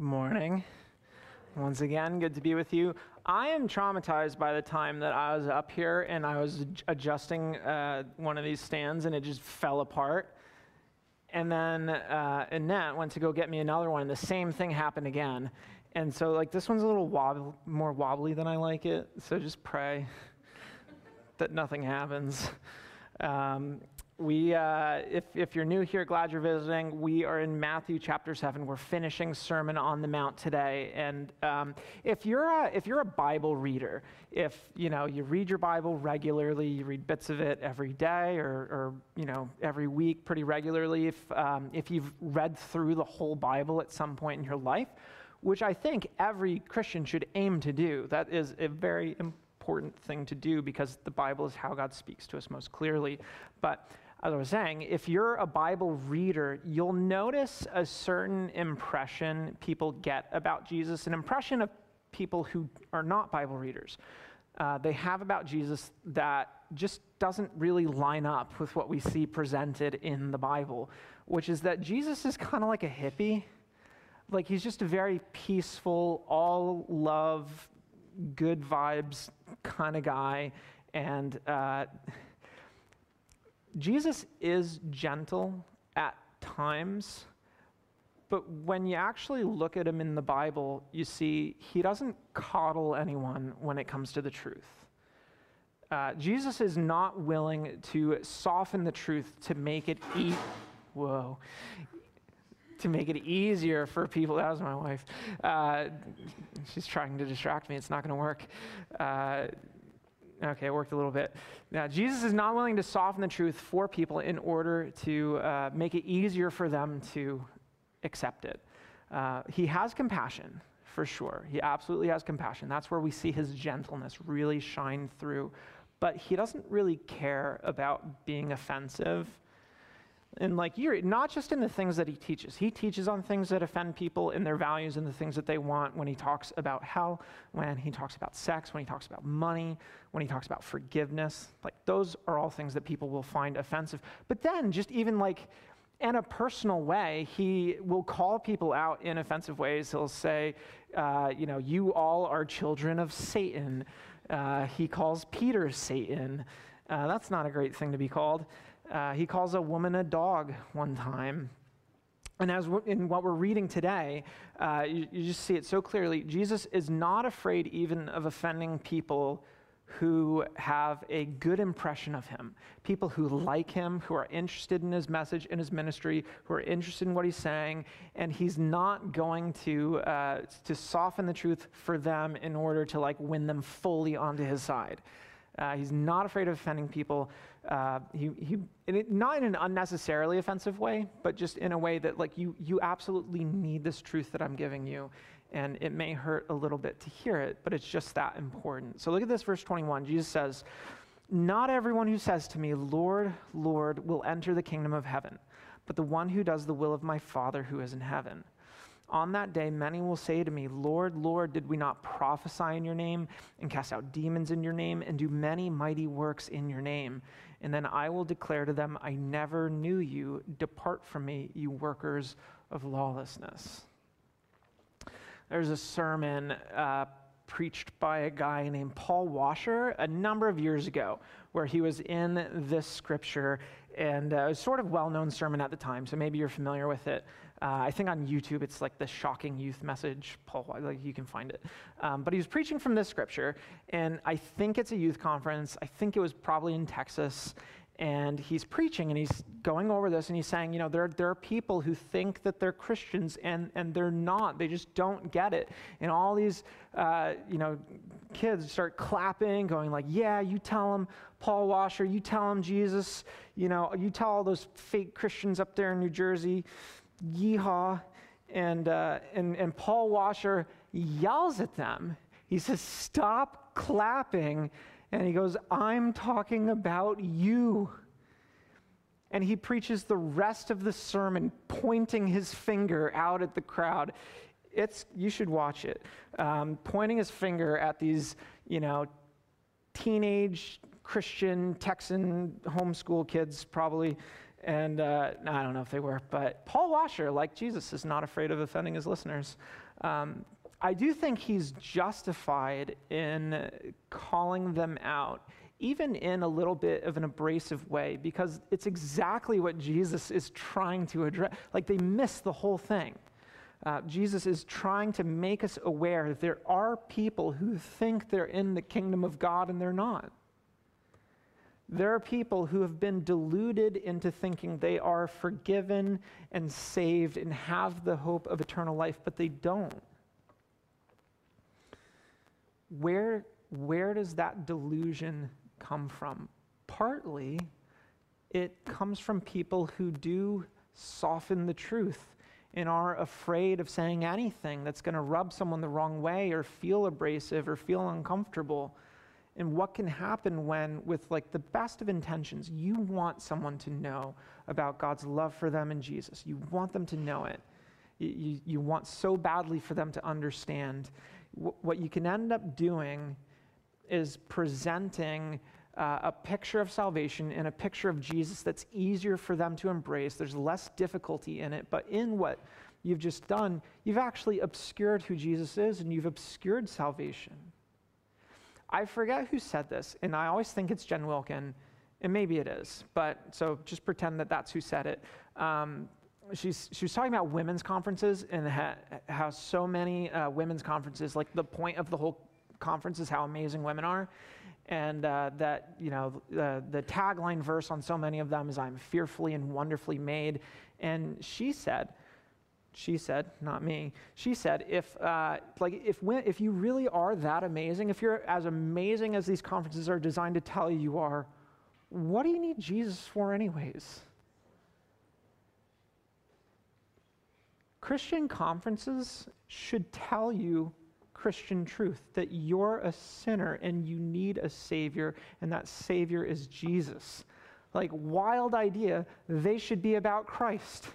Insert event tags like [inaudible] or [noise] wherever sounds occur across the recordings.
Morning. Once again, good to be with you. I am traumatized by the time that I was up here and I was adjusting uh, one of these stands and it just fell apart. And then uh, Annette went to go get me another one, and the same thing happened again. And so, like, this one's a little wobble, more wobbly than I like it. So just pray [laughs] that nothing happens. Um, we, uh, if, if you're new here, glad you're visiting. We are in Matthew chapter 7. We're finishing Sermon on the Mount today. And um, if, you're a, if you're a Bible reader, if you, know, you read your Bible regularly, you read bits of it every day or, or you know, every week pretty regularly, if, um, if you've read through the whole Bible at some point in your life, which I think every Christian should aim to do, that is a very important thing to do because the Bible is how God speaks to us most clearly. But as I was saying, if you're a Bible reader, you'll notice a certain impression people get about Jesus, an impression of people who are not Bible readers. Uh, they have about Jesus that just doesn't really line up with what we see presented in the Bible, which is that Jesus is kind of like a hippie. Like he's just a very peaceful, all love, good vibes kind of guy. And uh, Jesus is gentle at times, but when you actually look at him in the Bible, you see he doesn't coddle anyone when it comes to the truth. Uh, Jesus is not willing to soften the truth to make it e- whoa to make it easier for people. That was my wife. Uh, she's trying to distract me. It's not going to work. Uh, Okay, it worked a little bit. Now, Jesus is not willing to soften the truth for people in order to uh, make it easier for them to accept it. Uh, he has compassion, for sure. He absolutely has compassion. That's where we see his gentleness really shine through. But he doesn't really care about being offensive and like you're not just in the things that he teaches. He teaches on things that offend people in their values and the things that they want when he talks about hell, when he talks about sex, when he talks about money, when he talks about forgiveness. Like those are all things that people will find offensive. But then just even like in a personal way, he will call people out in offensive ways. He'll say, uh, you know, you all are children of Satan. Uh, he calls Peter Satan. Uh, that's not a great thing to be called. Uh, he calls a woman a dog one time. And as in what we're reading today, uh, you, you just see it so clearly. Jesus is not afraid even of offending people who have a good impression of him, people who like him, who are interested in his message and his ministry, who are interested in what he's saying, and he's not going to uh, to soften the truth for them in order to like win them fully onto his side. Uh, he's not afraid of offending people uh, he, he it, not in an unnecessarily offensive way, but just in a way that like you, you absolutely need this truth that I'm giving you. And it may hurt a little bit to hear it, but it's just that important. So look at this, verse 21. Jesus says, Not everyone who says to me, Lord, Lord, will enter the kingdom of heaven, but the one who does the will of my Father who is in heaven. On that day, many will say to me, Lord, Lord, did we not prophesy in your name and cast out demons in your name and do many mighty works in your name? And then I will declare to them, I never knew you. Depart from me, you workers of lawlessness. There's a sermon uh, preached by a guy named Paul Washer a number of years ago where he was in this scripture and uh, it was sort of well-known sermon at the time so maybe you're familiar with it uh, I think on YouTube it's like the shocking youth message. Paul, like you can find it. Um, but he was preaching from this scripture, and I think it's a youth conference. I think it was probably in Texas. And he's preaching and he's going over this and he's saying, you know, there, there are people who think that they're Christians and, and they're not. They just don't get it. And all these, uh, you know, kids start clapping, going like, yeah, you tell them Paul Washer, you tell them Jesus, you know, you tell all those fake Christians up there in New Jersey, yeehaw. And, uh, and, and Paul Washer yells at them. He says, Stop clapping. And he goes, I'm talking about you. And he preaches the rest of the sermon, pointing his finger out at the crowd. It's, you should watch it. Um, pointing his finger at these, you know, teenage Christian Texan homeschool kids, probably, And uh, I don't know if they were, but Paul Washer, like Jesus, is not afraid of offending his listeners. Um, I do think he's justified in calling them out, even in a little bit of an abrasive way, because it's exactly what Jesus is trying to address. Like they miss the whole thing. Uh, Jesus is trying to make us aware that there are people who think they're in the kingdom of God and they're not. There are people who have been deluded into thinking they are forgiven and saved and have the hope of eternal life, but they don't. Where, where does that delusion come from? Partly, it comes from people who do soften the truth and are afraid of saying anything that's going to rub someone the wrong way or feel abrasive or feel uncomfortable. And what can happen when with like the best of intentions you want someone to know about god's love for them in jesus. You want them to know it. You, you want so badly for them to understand what you can end up doing is presenting uh, a picture of salvation and a picture of jesus that's easier for them to embrace there's less difficulty in it but in what you've just done you've actually obscured who jesus is and you've obscured salvation I forget who said this, and I always think it's Jen Wilkin, and maybe it is, but so just pretend that that's who said it. Um, she's, she was talking about women's conferences and ha, how so many uh, women's conferences, like the point of the whole conference is how amazing women are. And uh, that, you know, the, the tagline verse on so many of them is, I'm fearfully and wonderfully made. And she said, she said, not me. She said, if uh, like if if you really are that amazing, if you're as amazing as these conferences are designed to tell you you are, what do you need Jesus for, anyways? Christian conferences should tell you Christian truth that you're a sinner and you need a Savior, and that Savior is Jesus. Like, wild idea, they should be about Christ.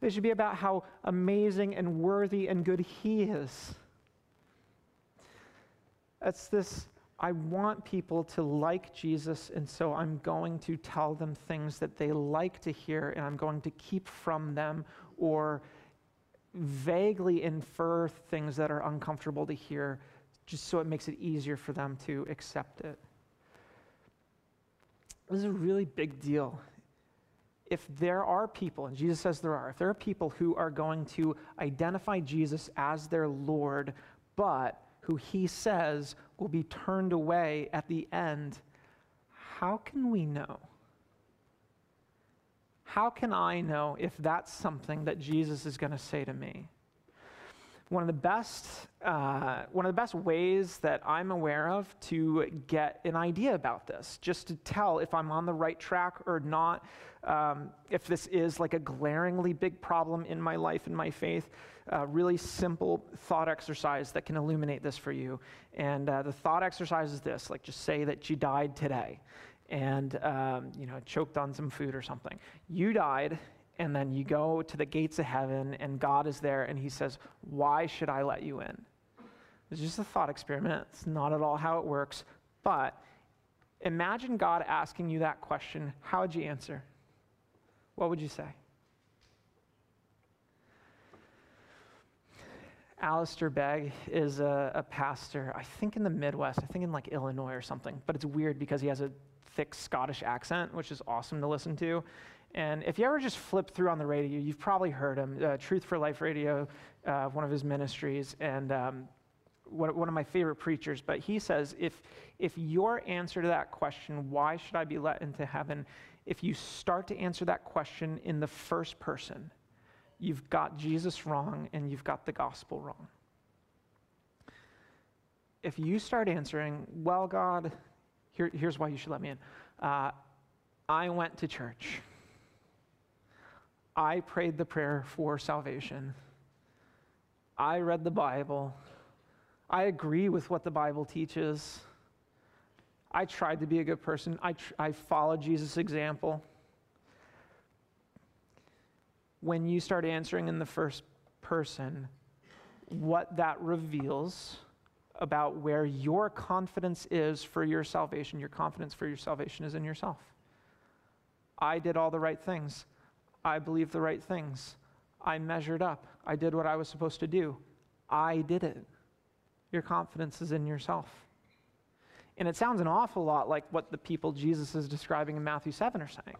They should be about how amazing and worthy and good He is. It's this I want people to like Jesus, and so I'm going to tell them things that they like to hear, and I'm going to keep from them or vaguely infer things that are uncomfortable to hear, just so it makes it easier for them to accept it. This is a really big deal if there are people, and Jesus says there are, if there are people who are going to identify Jesus as their Lord, but who he says will be turned away at the end, how can we know? How can I know if that's something that Jesus is going to say to me? One of the best, uh, one of the best ways that I'm aware of to get an idea about this, just to tell if I'm on the right track or not, um, if this is like a glaringly big problem in my life and my faith, uh, really simple thought exercise that can illuminate this for you. And uh, the thought exercise is this like, just say that you died today and, um, you know, choked on some food or something. You died, and then you go to the gates of heaven, and God is there, and He says, Why should I let you in? It's just a thought experiment. It's not at all how it works. But imagine God asking you that question. How would you answer? what would you say? Alistair Begg is a, a, pastor, I think in the Midwest, I think in like Illinois or something, but it's weird because he has a thick Scottish accent, which is awesome to listen to. And if you ever just flip through on the radio, you've probably heard him, uh, Truth for Life Radio, uh, one of his ministries, and um, one, one of my favorite preachers. But he says, if, if your answer to that question, why should I be let into heaven, if you start to answer that question in the first person, you've got Jesus wrong and you've got the gospel wrong. If you start answering, well, God, here, here's why you should let me in. Uh, I went to church. I prayed the prayer for salvation. I read the Bible. I agree with what the Bible teaches. I tried to be a good person. I, tr- I followed Jesus' example. When you start answering in the first person, what that reveals about where your confidence is for your salvation, your confidence for your salvation is in yourself. I did all the right things. I believed the right things. I measured up. I did what I was supposed to do. I did it. Your confidence is in yourself. And it sounds an awful lot like what the people Jesus is describing in Matthew 7 are saying.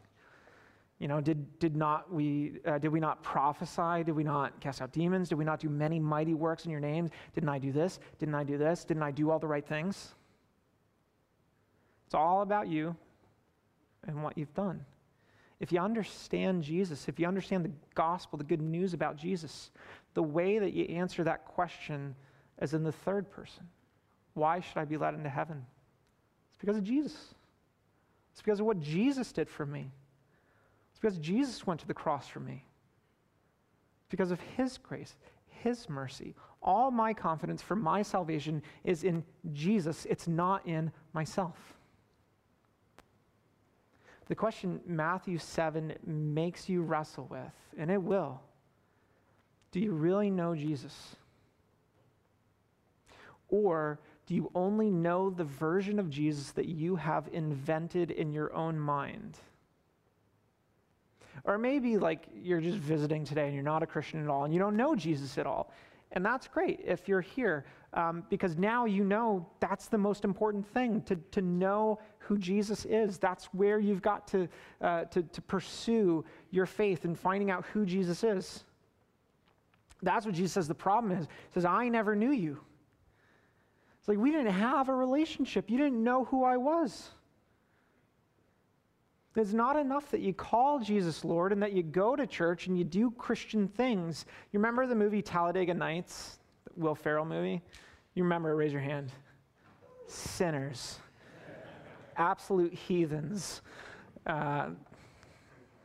You know, did, did, not we, uh, did we not prophesy? Did we not cast out demons? Did we not do many mighty works in your name? Didn't I do this? Didn't I do this? Didn't I do all the right things? It's all about you and what you've done. If you understand Jesus, if you understand the gospel, the good news about Jesus, the way that you answer that question is in the third person. Why should I be let into heaven? It's because of Jesus. It's because of what Jesus did for me. Because Jesus went to the cross for me. It's because of His grace, His mercy. All my confidence for my salvation is in Jesus, it's not in myself. The question Matthew 7 makes you wrestle with, and it will do you really know Jesus? Or do you only know the version of Jesus that you have invented in your own mind? Or maybe like you're just visiting today and you're not a Christian at all and you don't know Jesus at all. And that's great if you're here um, because now you know that's the most important thing to, to know who Jesus is. That's where you've got to, uh, to, to pursue your faith and finding out who Jesus is. That's what Jesus says the problem is. He says, I never knew you. It's like we didn't have a relationship. You didn't know who I was. It's not enough that you call Jesus Lord and that you go to church and you do Christian things. You remember the movie Talladega Nights, Will Ferrell movie? You remember it, raise your hand. Sinners, absolute heathens. Uh,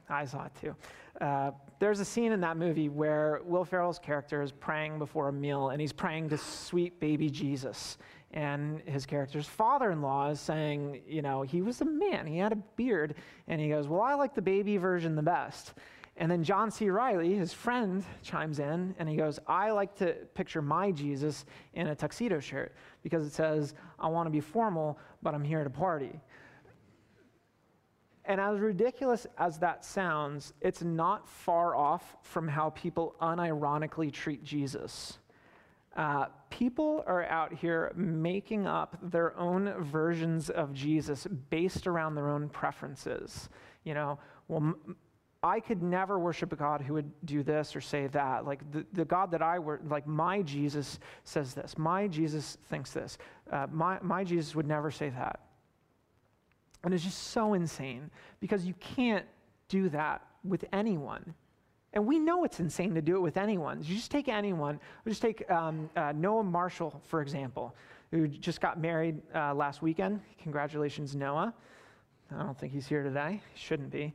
I saw it too. Uh, there's a scene in that movie where Will Ferrell's character is praying before a meal and he's praying to sweet baby Jesus and his character's father in law is saying, you know, he was a man, he had a beard. And he goes, Well, I like the baby version the best. And then John C. Reilly, his friend, chimes in and he goes, I like to picture my Jesus in a tuxedo shirt because it says, I want to be formal, but I'm here to party. And as ridiculous as that sounds, it's not far off from how people unironically treat Jesus. Uh, people are out here making up their own versions of Jesus based around their own preferences. You know, well, I could never worship a God who would do this or say that. Like the, the God that I were, like my Jesus says this. My Jesus thinks this. Uh, my, my Jesus would never say that. And it's just so insane because you can't do that with anyone. And we know it's insane to do it with anyone. You just take anyone. We just take um, uh, Noah Marshall, for example, who just got married uh, last weekend. Congratulations, Noah. I don't think he's here today. He shouldn't be.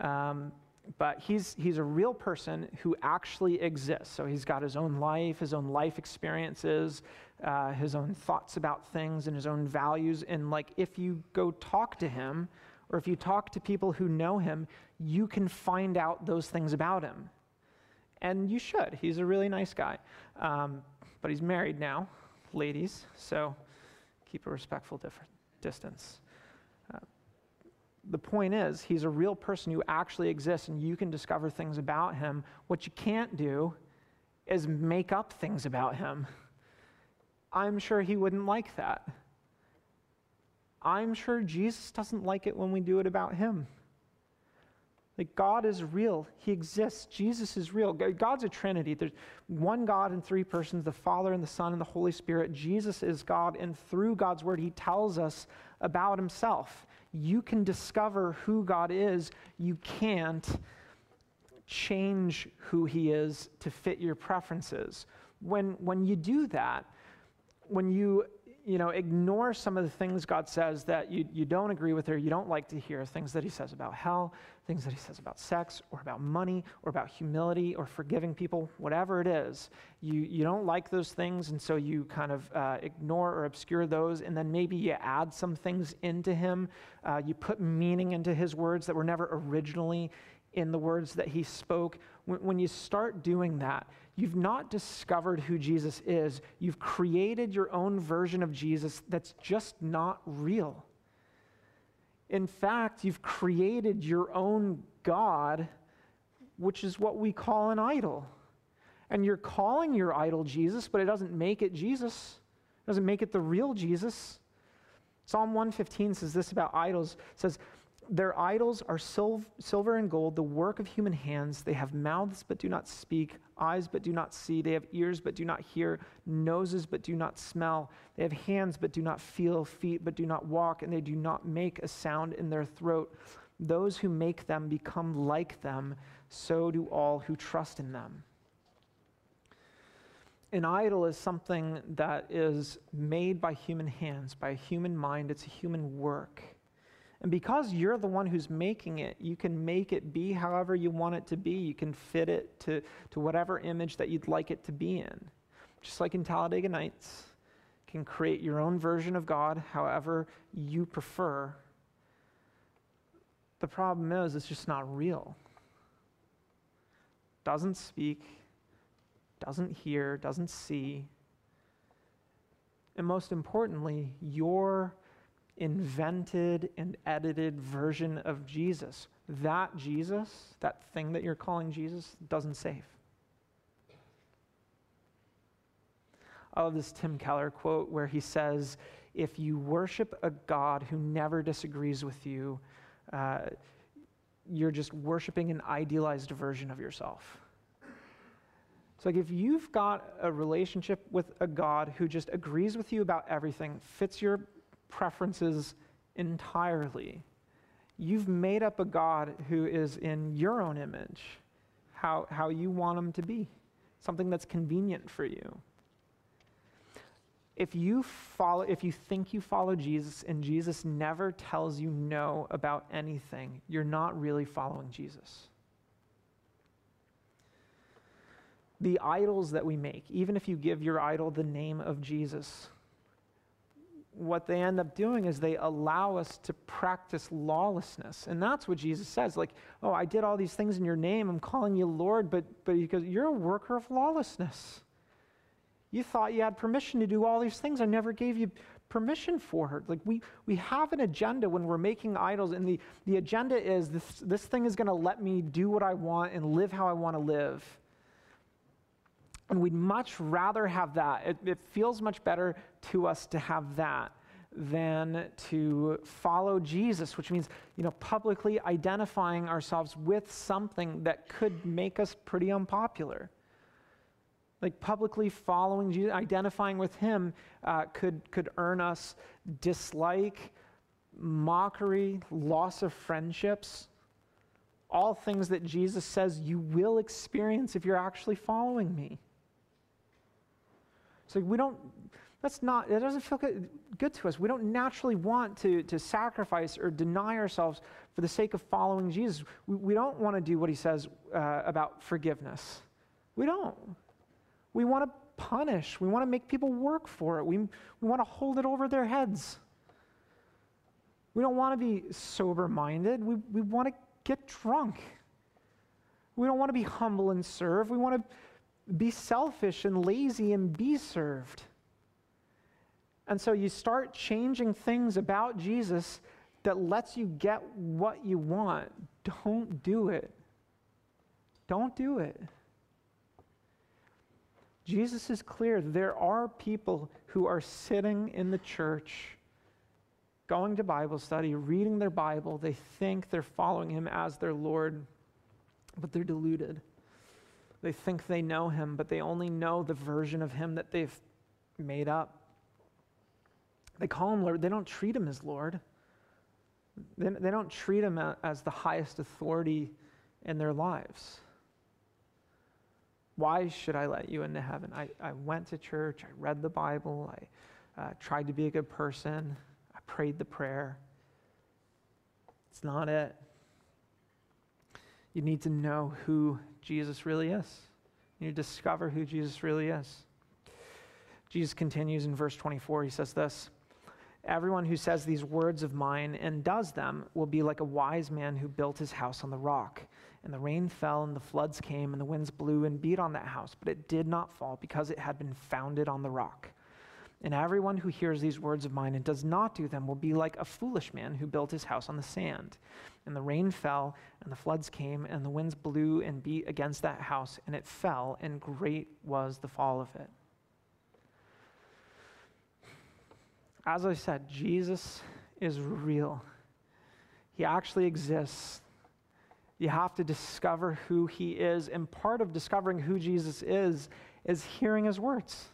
Um, but he's, he's a real person who actually exists. So he's got his own life, his own life experiences, uh, his own thoughts about things, and his own values. And like, if you go talk to him, or if you talk to people who know him, you can find out those things about him. And you should. He's a really nice guy. Um, but he's married now, ladies, so keep a respectful distance. Uh, the point is, he's a real person who actually exists, and you can discover things about him. What you can't do is make up things about him. I'm sure he wouldn't like that. I'm sure Jesus doesn't like it when we do it about him. Like God is real. He exists. Jesus is real. God's a trinity. There's one God in three persons, the Father and the Son and the Holy Spirit. Jesus is God, and through God's word, he tells us about himself. You can discover who God is. You can't change who he is to fit your preferences. When, when you do that, when you you know, ignore some of the things God says that you, you don't agree with or you don't like to hear, things that he says about hell, things that he says about sex or about money or about humility or forgiving people, whatever it is. You, you don't like those things, and so you kind of uh, ignore or obscure those, and then maybe you add some things into him. Uh, you put meaning into his words that were never originally in the words that he spoke. When, when you start doing that, you've not discovered who Jesus is. You've created your own version of Jesus that's just not real. In fact, you've created your own God, which is what we call an idol. And you're calling your idol Jesus, but it doesn't make it Jesus. It doesn't make it the real Jesus. Psalm 115 says this about idols. It says, their idols are sil- silver and gold, the work of human hands. They have mouths but do not speak, eyes but do not see. They have ears but do not hear, noses but do not smell. They have hands but do not feel, feet but do not walk, and they do not make a sound in their throat. Those who make them become like them, so do all who trust in them. An idol is something that is made by human hands, by a human mind, it's a human work. And because you're the one who's making it, you can make it be however you want it to be. You can fit it to, to whatever image that you'd like it to be in. Just like in Talladega Nights, you can create your own version of God however you prefer. The problem is, it's just not real. Doesn't speak, doesn't hear, doesn't see. And most importantly, your invented and edited version of Jesus. That Jesus, that thing that you're calling Jesus, doesn't save. I love this Tim Keller quote where he says, If you worship a God who never disagrees with you, uh, you're just worshiping an idealized version of yourself. So, like, if you've got a relationship with a God who just agrees with you about everything, fits your preferences entirely. You've made up a God who is in your own image, how, how you want him to be, something that's convenient for you. If you follow, if you think you follow Jesus and Jesus never tells you no about anything, you're not really following Jesus. The idols that we make, even if you give your idol the name of Jesus, what they end up doing is they allow us to practice lawlessness. And that's what Jesus says. Like, oh, I did all these things in your name. I'm calling you Lord, but, but he goes, you're a worker of lawlessness. You thought you had permission to do all these things. I never gave you permission for her. Like we, we have an agenda when we're making idols, and the, the agenda is this, this thing is going to let me do what I want and live how I want to live. And we'd much rather have that. It, it feels much better to us to have that than to follow Jesus, which means, you know, publicly identifying ourselves with something that could make us pretty unpopular. Like publicly following Jesus, identifying with him uh, could, could earn us dislike, mockery, loss of friendships, all things that Jesus says you will experience if you're actually following me. So we don't, that's not, it doesn't feel good, good to us. We don't naturally want to, to sacrifice or deny ourselves for the sake of following Jesus. We, we don't want to do what he says uh, about forgiveness. We don't. We want to punish. We want to make people work for it. We, we want to hold it over their heads. We don't want to be sober minded. We, we want to get drunk. We don't want to be humble and serve. We want to be selfish and lazy and be served. And so you start changing things about Jesus that lets you get what you want. Don't do it. Don't do it. Jesus is clear. There are people who are sitting in the church, going to Bible study, reading their Bible. They think they're following him as their Lord, but they're deluded. They think they know him, but they only know the version of him that they've made up. They call him Lord, they don't treat him as Lord. They, they don't treat him as the highest authority in their lives. Why should I let you into heaven? I, I went to church, I read the Bible, I uh, tried to be a good person, I prayed the prayer. It's not it. You need to know who Jesus really is. You need to discover who Jesus really is. Jesus continues in verse 24. He says this Everyone who says these words of mine and does them will be like a wise man who built his house on the rock. And the rain fell, and the floods came, and the winds blew and beat on that house, but it did not fall because it had been founded on the rock. And everyone who hears these words of mine and does not do them will be like a foolish man who built his house on the sand. And the rain fell, and the floods came, and the winds blew and beat against that house, and it fell, and great was the fall of it. As I said, Jesus is real. He actually exists. You have to discover who he is. And part of discovering who Jesus is is hearing his words.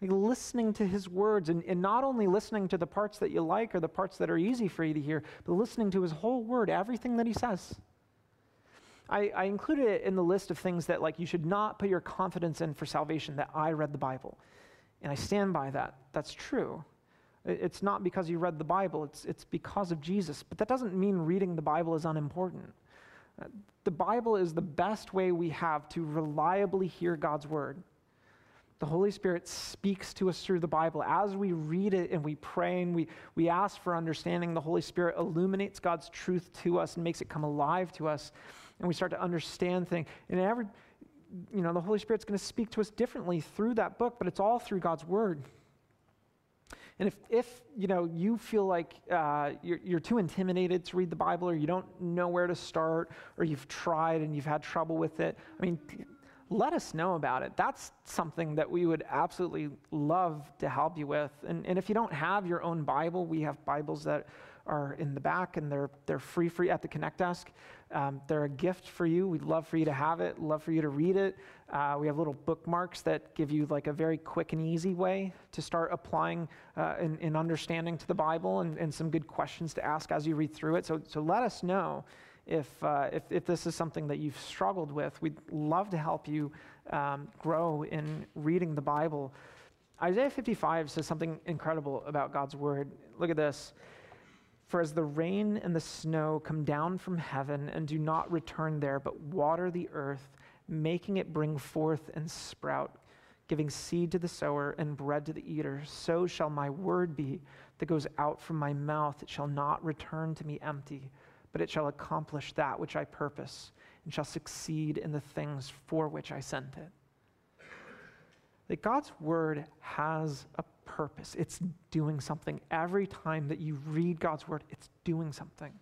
Like listening to his words, and, and not only listening to the parts that you like or the parts that are easy for you to hear, but listening to his whole word, everything that he says. I, I included it in the list of things that like you should not put your confidence in for salvation, that I read the Bible. And I stand by that. That's true. It's not because you read the Bible, it's, it's because of Jesus. But that doesn't mean reading the Bible is unimportant. Uh, the Bible is the best way we have to reliably hear God's word. The Holy Spirit speaks to us through the Bible. As we read it and we pray and we, we ask for understanding, the Holy Spirit illuminates God's truth to us and makes it come alive to us. And we start to understand things. And every, you know, the Holy Spirit's going to speak to us differently through that book, but it's all through God's Word. And if, if you know, you feel like uh, you're, you're too intimidated to read the Bible or you don't know where to start or you've tried and you've had trouble with it, I mean, let us know about it. That's something that we would absolutely love to help you with. And, and if you don't have your own Bible, we have Bibles that are in the back and they're, they're free free at the Connect desk. Um, they're a gift for you. We'd love for you to have it, love for you to read it. Uh, we have little bookmarks that give you like a very quick and easy way to start applying uh, and, and, understanding to the Bible and, and, some good questions to ask as you read through it. So, so let us know if, uh, if, if, this is something that you've struggled with. We'd love to help you um, grow in reading the Bible. Isaiah 55 says something incredible about God's word. Look at this. For as the rain and the snow come down from heaven and do not return there, but water the earth, making it bring forth and sprout, giving seed to the sower and bread to the eater, so shall my word be that goes out from my mouth. It shall not return to me empty, but it shall accomplish that which I purpose and shall succeed in the things for which I sent it. That God's word has a purpose. It's doing something. Every time that you read God's word, it's doing something.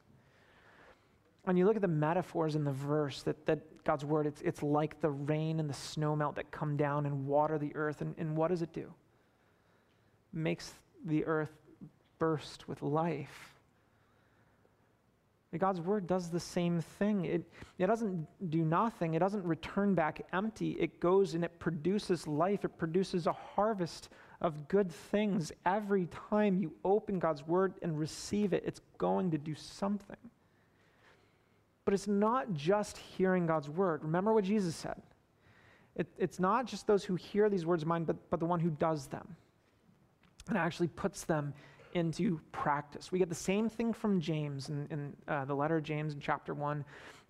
When you look at the metaphors in the verse, that, that God's word, it's, it's like the rain and the snow melt that come down and water the earth. And, and what does it do? Makes the earth burst with life. God's word does the same thing. It, it doesn't do nothing, it doesn't return back empty. It goes and it produces life, it produces a harvest of good things. Every time you open God's word and receive it, it's going to do something. But it's not just hearing God's word. Remember what Jesus said. It, it's not just those who hear these words of mine, but, but the one who does them and actually puts them into practice. We get the same thing from James in, in uh, the letter James in chapter 1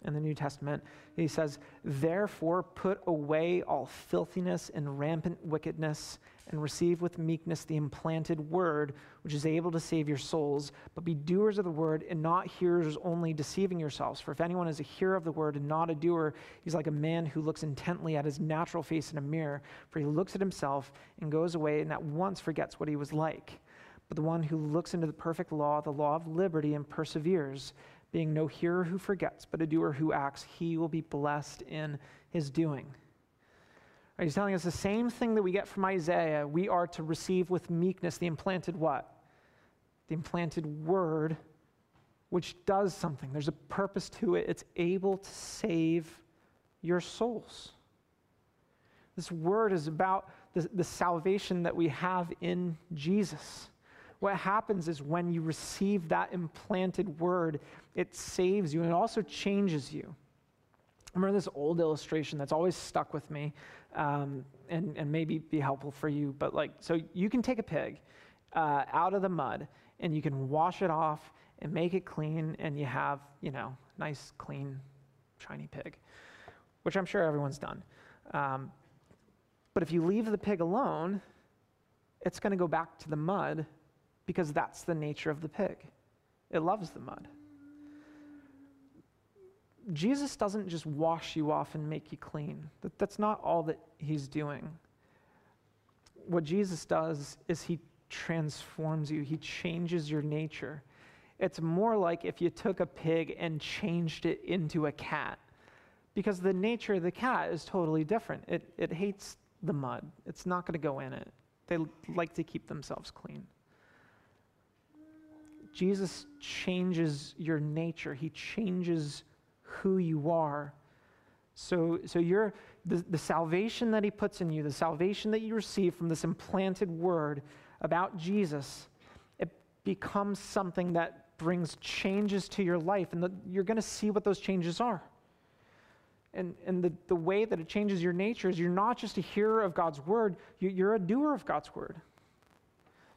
in the New Testament. He says, Therefore, put away all filthiness and rampant wickedness, and receive with meekness the implanted word, which is able to save your souls. But be doers of the word, and not hearers only, deceiving yourselves. For if anyone is a hearer of the word and not a doer, he's like a man who looks intently at his natural face in a mirror. For he looks at himself and goes away, and at once forgets what he was like. But the one who looks into the perfect law, the law of liberty, and perseveres, being no hearer who forgets, but a doer who acts, he will be blessed in his doing. He's telling us the same thing that we get from Isaiah. We are to receive with meekness the implanted what? The implanted word, which does something. There's a purpose to it. It's able to save your souls. This word is about the, the salvation that we have in Jesus. What happens is when you receive that implanted word, it saves you and it also changes you. I remember this old illustration that's always stuck with me um, and, and maybe be helpful for you. But, like, so you can take a pig uh, out of the mud and you can wash it off and make it clean, and you have, you know, nice, clean, shiny pig, which I'm sure everyone's done. Um, but if you leave the pig alone, it's going to go back to the mud because that's the nature of the pig. It loves the mud. Jesus doesn't just wash you off and make you clean. That, that's not all that he's doing. what Jesus does is he transforms you, he changes your nature. It's more like if you took a pig and changed it into a cat, because the nature of the cat is totally different. It, it hates the mud, it's not going to go in it. They like to keep themselves clean. Jesus changes your nature, He changes who you are. So, so you're, the, the salvation that He puts in you, the salvation that you receive from this implanted word about Jesus, it becomes something that brings changes to your life, and the, you're going to see what those changes are. And, and the, the way that it changes your nature is you're not just a hearer of God's word, you, you're a doer of God's word.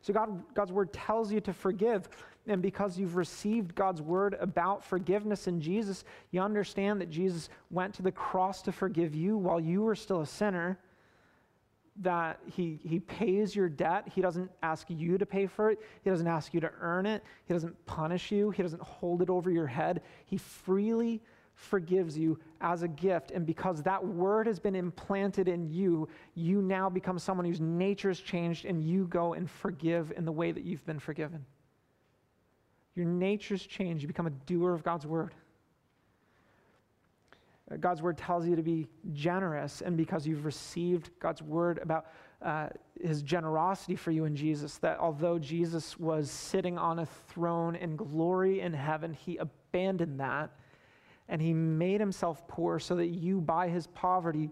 So God, God's word tells you to forgive. And because you've received God's word about forgiveness in Jesus, you understand that Jesus went to the cross to forgive you while you were still a sinner. That he, he pays your debt. He doesn't ask you to pay for it. He doesn't ask you to earn it. He doesn't punish you. He doesn't hold it over your head. He freely forgives you as a gift. And because that word has been implanted in you, you now become someone whose nature has changed and you go and forgive in the way that you've been forgiven. Your nature's changed. You become a doer of God's word. Uh, God's word tells you to be generous, and because you've received God's word about uh, his generosity for you in Jesus, that although Jesus was sitting on a throne in glory in heaven, he abandoned that and he made himself poor so that you, by his poverty,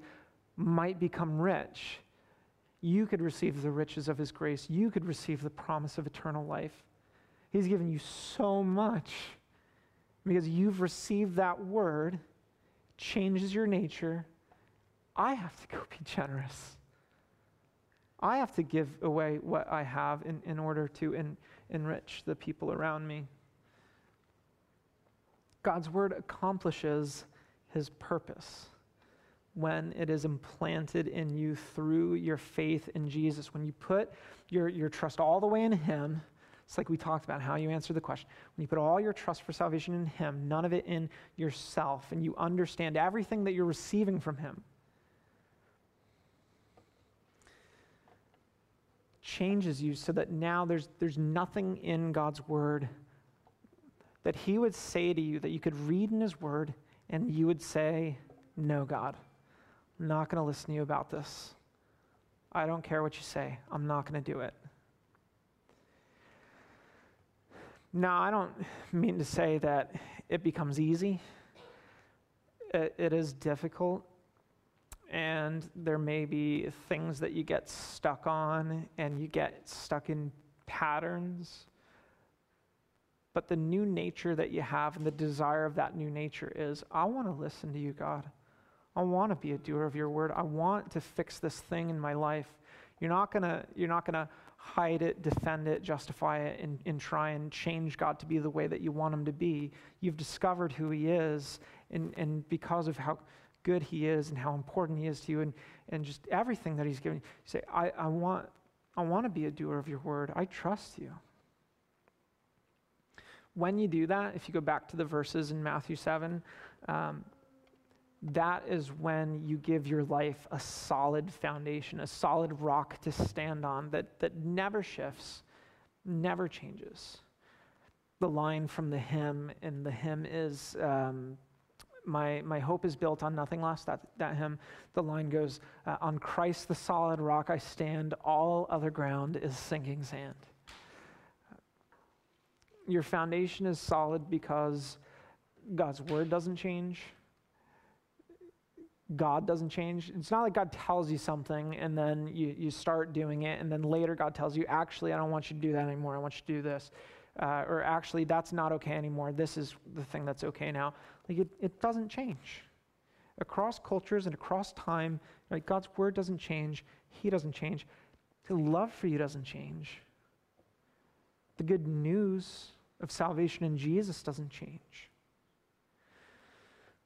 might become rich. You could receive the riches of his grace. You could receive the promise of eternal life. He's given you so much because you've received that word, changes your nature. I have to go be generous. I have to give away what I have in, in order to en- enrich the people around me. God's word accomplishes his purpose when it is implanted in you through your faith in Jesus. When you put your, your trust all the way in him, it's like we talked about how you answer the question. When you put all your trust for salvation in him, none of it in yourself, and you understand everything that you're receiving from him, changes you so that now there's, there's nothing in God's word that he would say to you that you could read in his word and you would say, No, God, I'm not going to listen to you about this. I don't care what you say, I'm not going to do it. Now, I don't mean to say that it becomes easy. it, it is difficult, and there may be things that you get stuck on, and you get stuck in patterns but the new nature that you have and the desire of that new nature is I want to listen to you, God. I want to be a doer of your word. I want to fix this thing in my life. You're not gonna, you're not gonna hide it, defend it, justify it, and, and try and change God to be the way that you want him to be. You've discovered who he is, and, and because of how good he is and how important he is to you and, and just everything that he's given you, you say, I, I want I want to be a doer of your word. I trust you when you do that, if you go back to the verses in Matthew 7, um, that is when you give your life a solid foundation, a solid rock to stand on that, that never shifts, never changes. The line from the hymn, and the hymn is, um, my, my hope is built on nothing less. That, that hymn, the line goes, uh, On Christ the solid rock I stand, all other ground is sinking sand your foundation is solid because God's word doesn't change. God doesn't change. It's not like God tells you something and then you, you start doing it, and then later God tells you, actually, I don't want you to do that anymore. I want you to do this. Uh, or actually, that's not okay anymore. This is the thing that's okay now. Like it, it doesn't change. Across cultures and across time, God's word doesn't change. He doesn't change. His love for you doesn't change. The good news of salvation in Jesus doesn't change.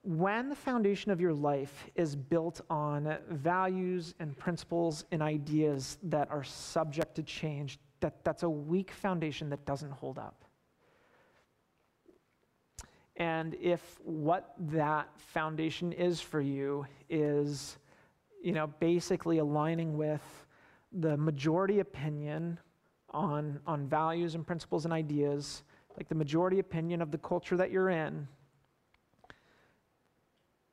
When the foundation of your life is built on values and principles and ideas that are subject to change, that, that's a weak foundation that doesn't hold up. And if what that foundation is for you is, you know, basically aligning with the majority opinion on, on values and principles and ideas, like the majority opinion of the culture that you're in,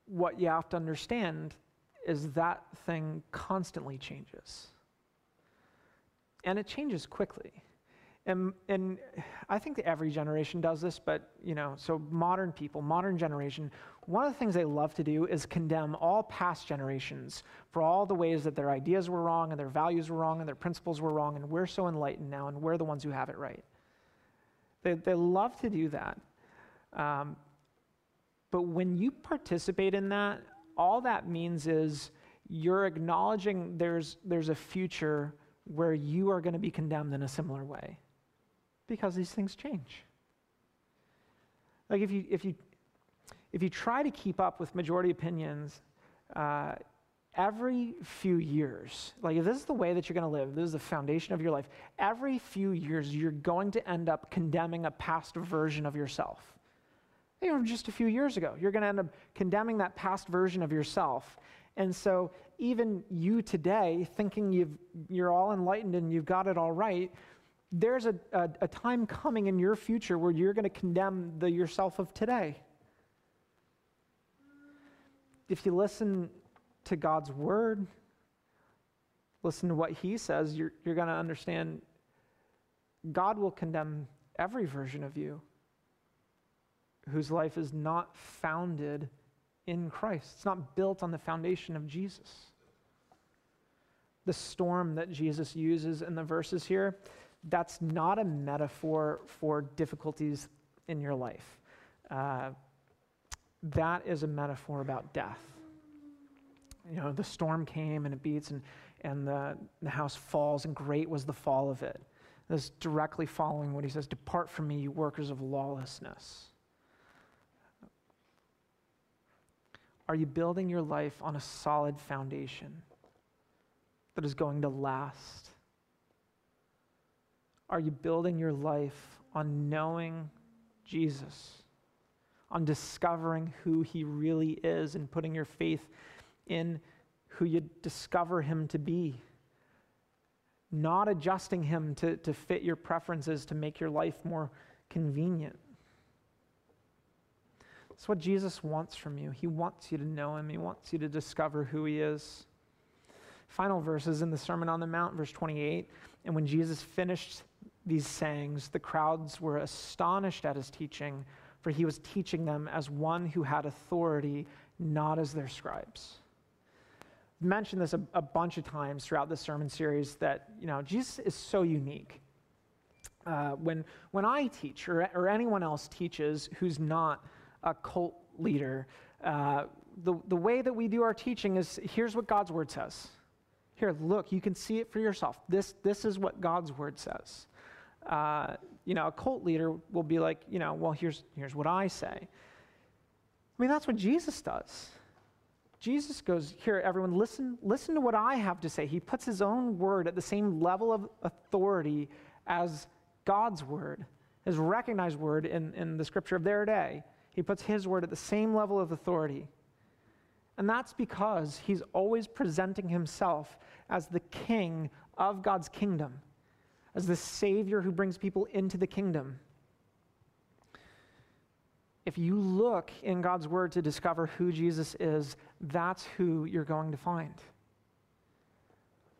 what you have to understand is that thing constantly changes. And it changes quickly. And, and I think that every generation does this, but you know, so modern people, modern generation, one of the things they love to do is condemn all past generations for all the ways that their ideas were wrong and their values were wrong and their principles were wrong, and we're so enlightened now and we're the ones who have it right. They, they love to do that. Um, but when you participate in that, all that means is you're acknowledging there's, there's a future where you are going to be condemned in a similar way because these things change. Like if you, if you, if you try to keep up with majority opinions, uh, every few years, like if this is the way that you're going to live, this is the foundation of your life, every few years you're going to end up condemning a past version of yourself. You know, just a few years ago, you're going to end up condemning that past version of yourself. And so, even you today, thinking you've, you're all enlightened and you've got it all right, there's a, a, a time coming in your future where you're going to condemn the yourself of today. If you listen to God's word, listen to what He says, you're, you're going to understand God will condemn every version of you whose life is not founded in Christ. It's not built on the foundation of Jesus. The storm that Jesus uses in the verses here, that's not a metaphor for difficulties in your life. Uh, that is a metaphor about death. You know, the storm came and it beats, and, and the, the house falls, and great was the fall of it. This directly following what he says Depart from me, you workers of lawlessness. Are you building your life on a solid foundation that is going to last? Are you building your life on knowing Jesus, on discovering who he really is, and putting your faith in who you discover him to be? Not adjusting him to, to fit your preferences to make your life more convenient. That's what Jesus wants from you. He wants you to know him, he wants you to discover who he is. Final verses in the Sermon on the Mount, verse 28. And when Jesus finished these sayings, the crowds were astonished at his teaching, for he was teaching them as one who had authority, not as their scribes. Mentioned this a, a bunch of times throughout the sermon series that, you know, Jesus is so unique. Uh, when, when I teach, or, or anyone else teaches who's not a cult leader, uh, the, the way that we do our teaching is here's what God's word says. Here, look, you can see it for yourself. This, this is what God's word says. Uh, you know, a cult leader will be like, you know, well, here's, here's what I say. I mean, that's what Jesus does. Jesus goes, here, everyone, listen, listen to what I have to say. He puts his own word at the same level of authority as God's word, his recognized word in, in the scripture of their day. He puts his word at the same level of authority. And that's because he's always presenting himself as the king of God's kingdom, as the savior who brings people into the kingdom. If you look in God's word to discover who Jesus is, that's who you're going to find.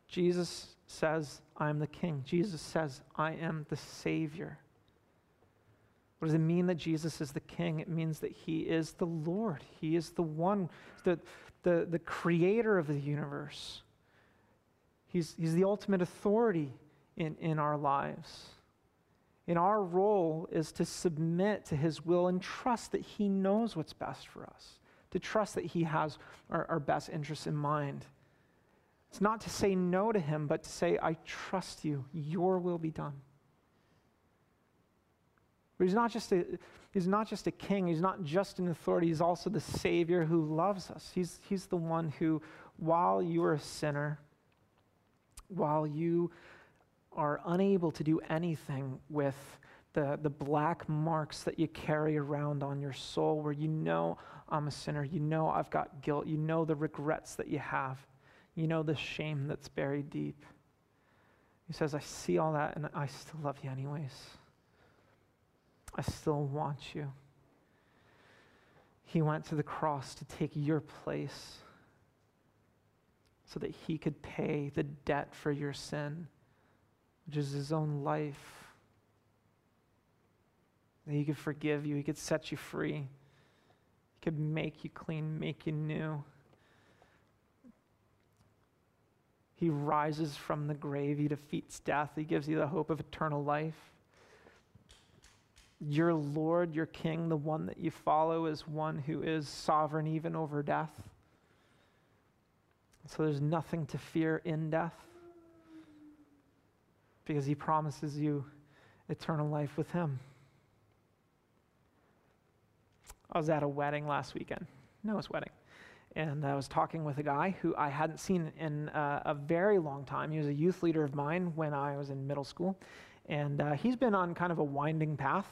Jesus says, I am the king. Jesus says, I am the savior. What does it mean that Jesus is the king? It means that he is the Lord. He is the one, the, the, the creator of the universe. He's, he's the ultimate authority in, in our lives. And our role is to submit to his will and trust that he knows what's best for us, to trust that he has our, our best interests in mind. It's not to say no to him, but to say, I trust you, your will be done. But he's not just a, he's not just a king, he's not just an authority, he's also the Savior who loves us. He's, he's the one who, while you are a sinner, while you are unable to do anything with the, the black marks that you carry around on your soul, where you know I'm a sinner, you know I've got guilt, you know the regrets that you have, you know the shame that's buried deep. He says, I see all that and I still love you anyways. I still want you. He went to the cross to take your place so that he could pay the debt for your sin, which is his own life. That he could forgive you, he could set you free, he could make you clean, make you new. He rises from the grave, he defeats death, he gives you the hope of eternal life. Your Lord, your King, the one that you follow, is one who is sovereign even over death. So there's nothing to fear in death because he promises you eternal life with him. I was at a wedding last weekend, Noah's wedding, and I was talking with a guy who I hadn't seen in uh, a very long time. He was a youth leader of mine when I was in middle school, and uh, he's been on kind of a winding path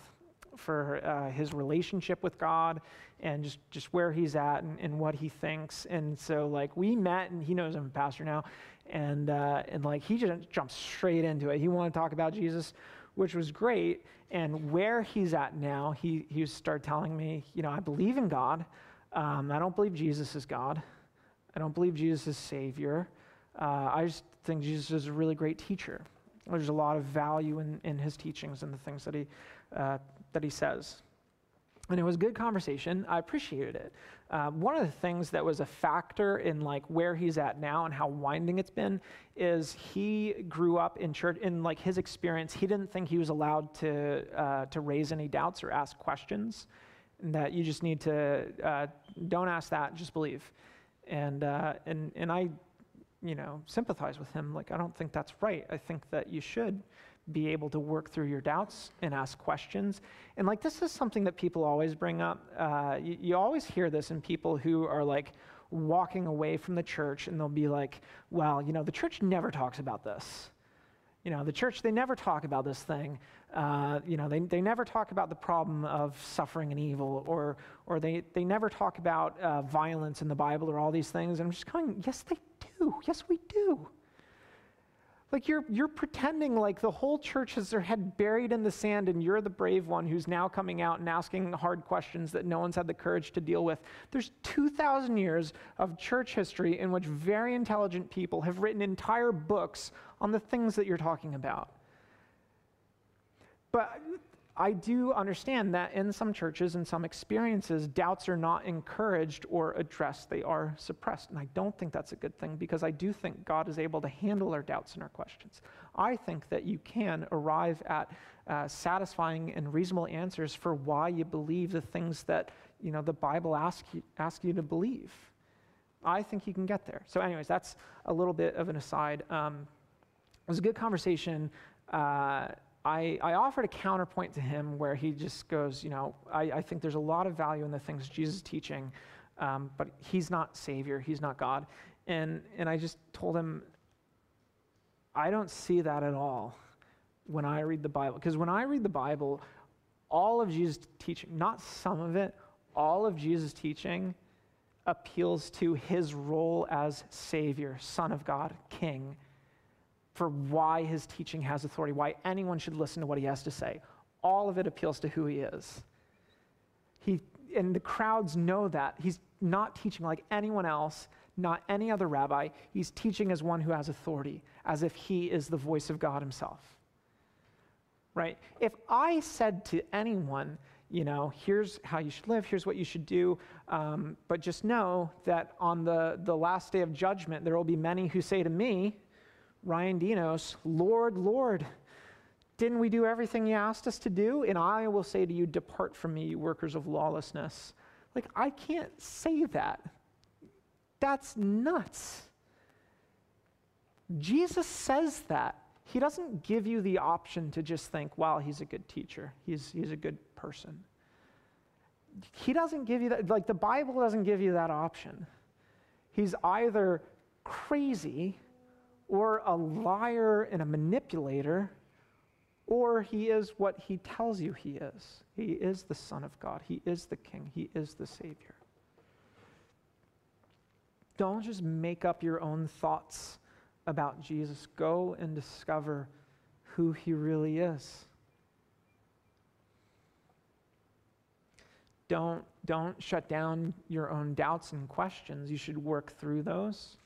for uh, his relationship with God and just, just where he's at and, and, what he thinks. And so, like, we met, and he knows I'm a pastor now, and, uh, and like, he just jumped straight into it. He wanted to talk about Jesus, which was great. And where he's at now, he, he started telling me, you know, I believe in God. Um, I don't believe Jesus is God. I don't believe Jesus is Savior. Uh, I just think Jesus is a really great teacher. There's a lot of value in, in his teachings and the things that he uh, that he says. And it was good conversation. I appreciated it. Uh, one of the things that was a factor in like where he's at now and how winding it's been is he grew up in church. In like his experience, he didn't think he was allowed to uh, to raise any doubts or ask questions. That you just need to uh, don't ask that, just believe. And uh, and and I, you know, sympathize with him. Like I don't think that's right. I think that you should be able to work through your doubts and ask questions. And like this is something that people always bring up. Uh, you, you, always hear this in people who are like walking away from the church and they'll be like, well, you know, the church never talks about this. You know, the church, they never talk about this thing. Uh, you know, they, they never talk about the problem of suffering and evil, or, or they, they never talk about uh, violence in the Bible or all these things. And I'm just going, yes, they Yes, we do. Like you're, you're pretending like the whole church has their head buried in the sand and you're the brave one who's now coming out and asking hard questions that no one's had the courage to deal with. There's 2,000 years of church history in which very intelligent people have written entire books on the things that you're talking about. But I do understand that in some churches and some experiences, doubts are not encouraged or addressed. They are suppressed. And I don't think that's a good thing because I do think God is able to handle our doubts and our questions. I think that you can arrive at uh, satisfying and reasonable answers for why you believe the things that you know, the Bible asks you, you to believe. I think you can get there. So, anyways, that's a little bit of an aside. Um, it was a good conversation. Uh, I, I offered a counterpoint to him where he just goes, you know, I, I think there's a lot of value in the things Jesus is teaching, um, but he's not Savior, he's not God. And, and I just told him, I don't see that at all when I read the Bible. Because when I read the Bible, all of Jesus' teaching, not some of it, all of Jesus' teaching appeals to his role as Savior, Son of God, King for why his teaching has authority, why anyone should listen to what he has to say. All of it appeals to who he is. He, and the crowds know that. He's not teaching like anyone else, not any other rabbi. He's teaching as one who has authority, as if he is the voice of God himself. Right? If I said to anyone, you know, here's how you should live, here's what you should do, um, but just know that on the, the last day of judgment, there will be many who say to me, Ryan Dinos, Lord, Lord, didn't we do everything you asked us to do? And I will say to you, Depart from me, you workers of lawlessness. Like, I can't say that. That's nuts. Jesus says that. He doesn't give you the option to just think, wow, he's a good teacher, he's, he's a good person. He doesn't give you that, like, the Bible doesn't give you that option. He's either crazy or a liar and a manipulator, or he is what he tells you he is. He is the Son of God, he is the King, he is the Savior. Don't just make up your own thoughts about Jesus. Go and discover who he really is. Don't, don't shut down your own doubts and questions. You should work through those.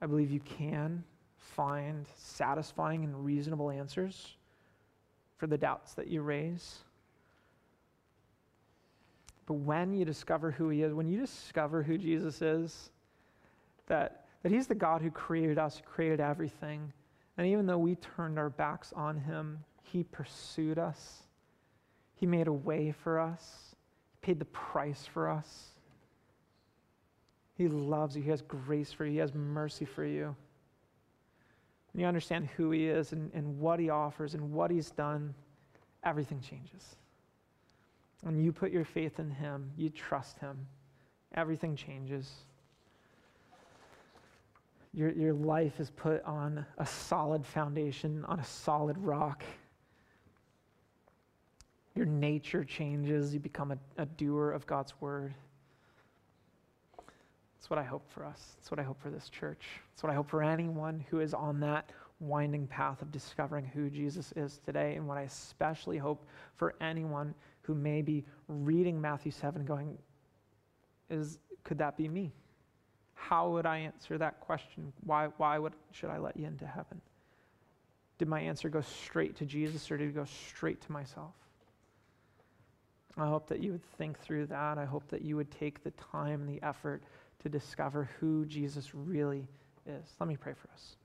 I believe you can find satisfying and reasonable answers for the doubts that you raise. But when you discover who he is, when you discover who Jesus is, that, that he's the God who created us, created everything, and even though we turned our backs on him, he pursued us. He made a way for us. He paid the price for us. He loves you. He has grace for you. He has mercy for you. When you understand who He is and, and what He offers and what He's done, everything changes. When you put your faith in Him, you trust Him, everything changes. Your, your life is put on a solid foundation, on a solid rock. Your nature changes. You become a, a doer of God's word. That's what I hope for us. That's what I hope for this church. That's what I hope for anyone who is on that winding path of discovering who Jesus is today. And what I especially hope for anyone who may be reading Matthew 7 going, is could that be me? How would I answer that question? Why, why would, should I let you into heaven? Did my answer go straight to Jesus or did it go straight to myself? I hope that you would think through that. I hope that you would take the time and the effort to discover who Jesus really is. Let me pray for us.